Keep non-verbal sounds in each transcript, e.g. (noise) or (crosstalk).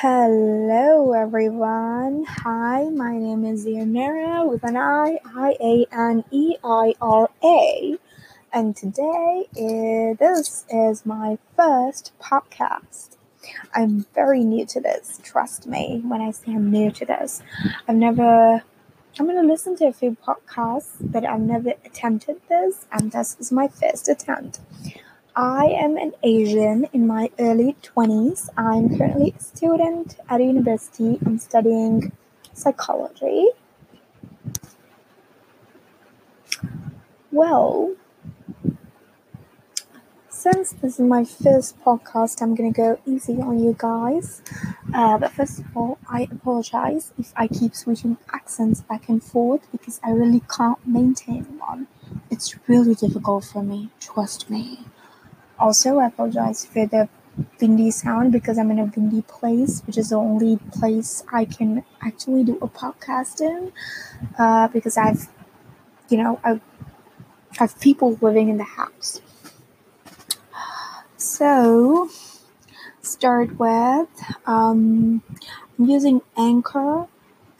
Hello, everyone. Hi, my name is Ianeira with an I, I A N E I R A, and today eh, this is my first podcast. I'm very new to this. Trust me when I say I'm new to this. I've never. I'm gonna listen to a few podcasts, but I've never attempted this, and this is my first attempt. I am an Asian in my early 20s. I'm currently a student at a university. I'm studying psychology. Well, since this is my first podcast, I'm gonna go easy on you guys. Uh, but first of all, I apologize if I keep switching accents back and forth because I really can't maintain one. It's really difficult for me, trust me. Also, I apologize for the windy sound because I'm in a windy place, which is the only place I can actually do a podcast in. Uh, because I've, you know, I've, I've people living in the house. So, start with, um, I'm using Anchor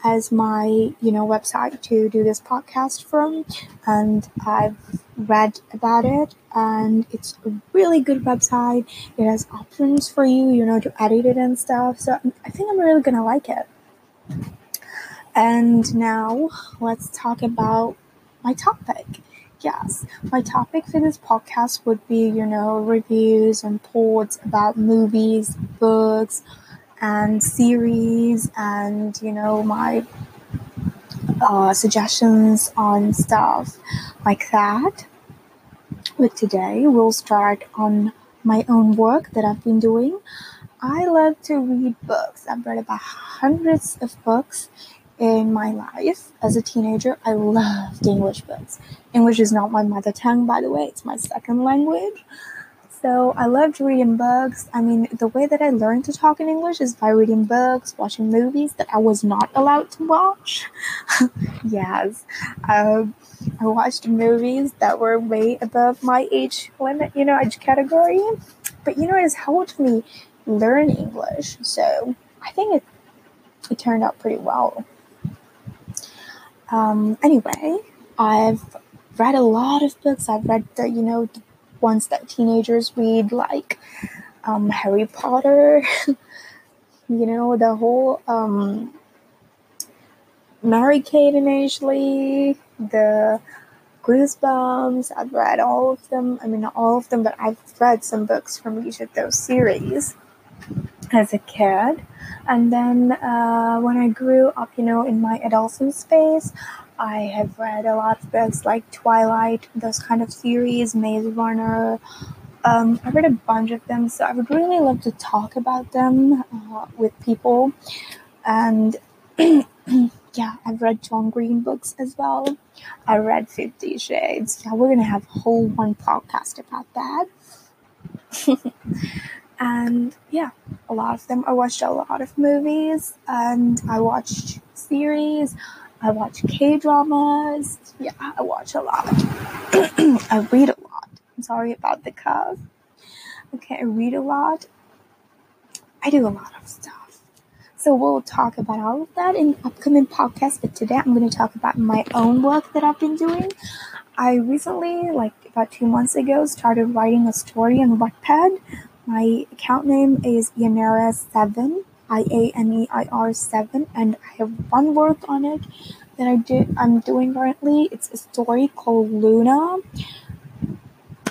as my you know website to do this podcast from and i've read about it and it's a really good website. It has options for you you know to edit it and stuff so i think i'm really gonna like it. And now let's talk about my topic. Yes my topic for this podcast would be you know reviews and thoughts about movies books and series and you know my uh, suggestions on stuff like that but today we'll start on my own work that i've been doing. I love to read books. I've read about hundreds of books in my life. As a teenager i loved english books. English is not my mother tongue by the way. It's my second language so I loved reading books. I mean, the way that I learned to talk in English is by reading books, watching movies that I was not allowed to watch. (laughs) yes, um, I watched movies that were way above my age limit, you know, age category. But you know, it's helped me learn English. So I think it it turned out pretty well. Um, anyway, I've read a lot of books. I've read the, you know, the ones that teenagers read, like um, Harry Potter, (laughs) you know, the whole um, Mary Kate and Ashley, the Goosebumps. I've read all of them. I mean, not all of them, but I've read some books from each of those series as a kid. And then uh, when I grew up, you know, in my adolescent space, I have read a lot of books like Twilight, those kind of series, Maze Runner. Um, I read a bunch of them, so I would really love to talk about them uh, with people. And (clears throat) yeah, I've read John Green books as well. I read Fifty Shades. Yeah, we're gonna have a whole one podcast about that. (laughs) and yeah, a lot of them. I watched a lot of movies and I watched series. I watch K dramas. Yeah, I watch a lot. (clears throat) I read a lot. I'm sorry about the cough. Okay, I read a lot. I do a lot of stuff. So we'll talk about all of that in upcoming podcasts. But today I'm going to talk about my own work that I've been doing. I recently, like about two months ago, started writing a story on Wattpad. My account name is Ianeira Seven. IANEIR7 and I have one work on it that I did I'm doing currently. It's a story called Luna.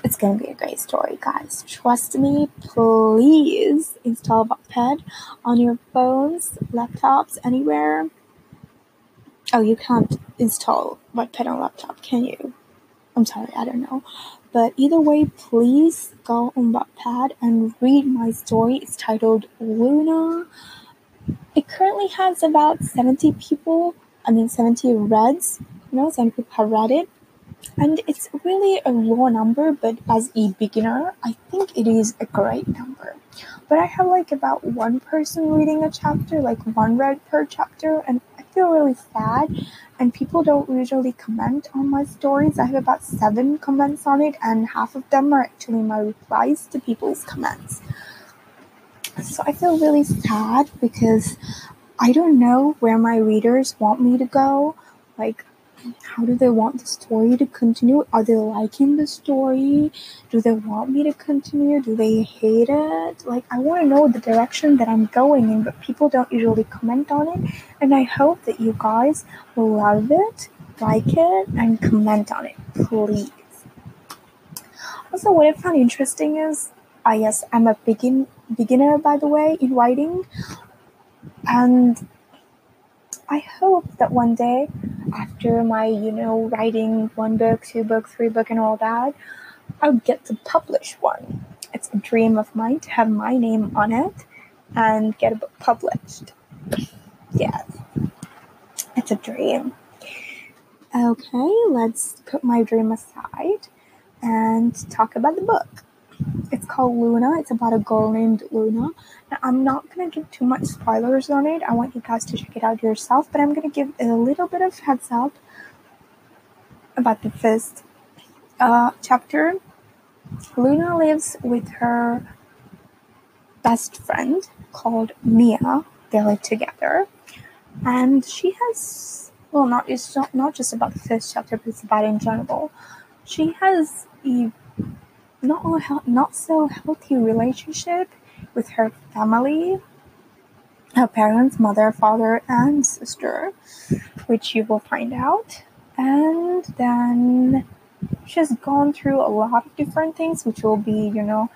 It's gonna be a great story, guys. Trust me, please install Wattpad on your phones, laptops, anywhere. Oh, you can't install Wattpad on laptop, can you? I'm sorry, I don't know. But either way, please go on Wattpad and read my story. It's titled Luna. It currently has about 70 people, I mean 70 reads, you know, 70 people have read it. And it's really a low number, but as a beginner, I think it is a great number. But I have like about one person reading a chapter, like one read per chapter, and feel really sad and people don't usually comment on my stories. I have about seven comments on it, and half of them are actually my replies to people's comments. So I feel really sad because I don't know where my readers want me to go. Like, how do they want the story to continue? Are they liking the story? Do they want me to continue? Do they hate it? Like, I want to know the direction that I'm going in, but people don't usually comment on it. And I hope that you guys will love it, like it, and comment on it, please. Also, what I found interesting is, I uh, yes, I'm a begin beginner by the way in writing, and I hope that one day, after my you know writing one book, two book, three book, and all that, I'll get to publish one. It's a dream of mine to have my name on it and get a book published. Yes, it's a dream. Okay, let's put my dream aside and talk about the book. It's called Luna. It's about a girl named Luna. Now, I'm not going to give too much spoilers on it. I want you guys to check it out yourself, but I'm going to give a little bit of heads up about the first uh, chapter. Luna lives with her best friend called Mia. They live together. And she has, well, not, it's not, not just about the first chapter, but it's about in general. She has a not not so healthy relationship with her family, her parents, mother, father, and sister, which you will find out. And then she's gone through a lot of different things, which will be, you know,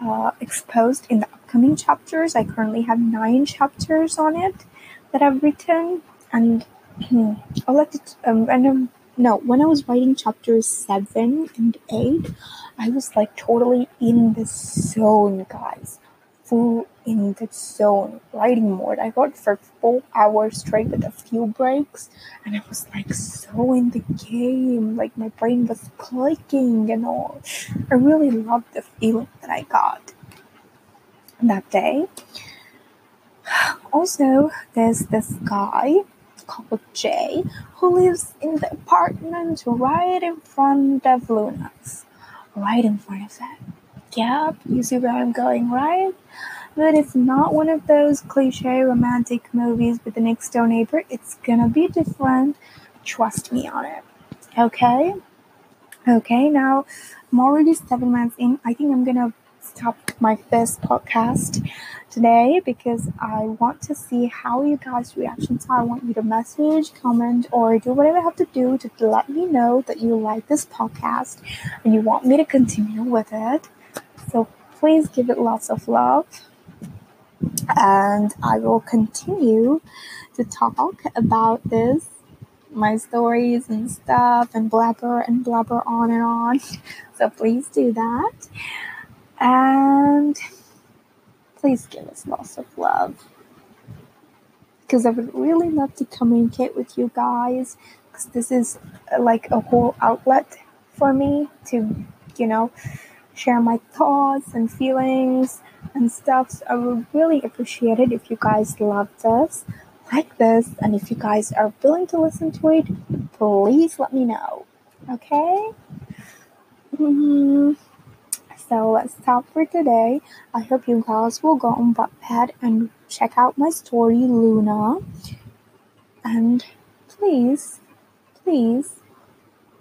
uh, exposed in the upcoming chapters. I currently have nine chapters on it that I've written, and (clears throat) I'll let it. Um, and no, when I was writing chapters seven and eight, I was like totally in the zone, guys. Full in the zone. Writing mode. I wrote for four hours straight with a few breaks, and I was like so in the game. Like my brain was clicking and all. I really loved the feeling that I got that day. (sighs) Also, there's this guy called Jay who lives in the apartment right in front of Luna's. Right in front of that. Yep, you see where I'm going, right? But it's not one of those cliche romantic movies with the next door neighbor. It's gonna be different. Trust me on it. Okay? Okay, now I'm already seven months in. I think I'm gonna stop my first podcast today because I want to see how you guys' reactions are. I want you to message, comment, or do whatever I have to do to let me know that you like this podcast and you want me to continue with it. So please give it lots of love. And I will continue to talk about this, my stories and stuff, and blabber and blabber on and on. So please do that. And please give us lots of love. Because I would really love to communicate with you guys. Because this is uh, like a whole outlet for me to, you know, share my thoughts and feelings and stuff. So I would really appreciate it if you guys love this, like this, and if you guys are willing to listen to it, please let me know. Okay? Mm-hmm. So let's stop for today. I hope you guys will go on Wattpad and check out my story, Luna. And please, please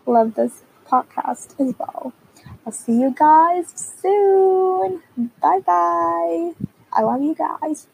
love this podcast as well. I'll see you guys soon. Bye bye. I love you guys.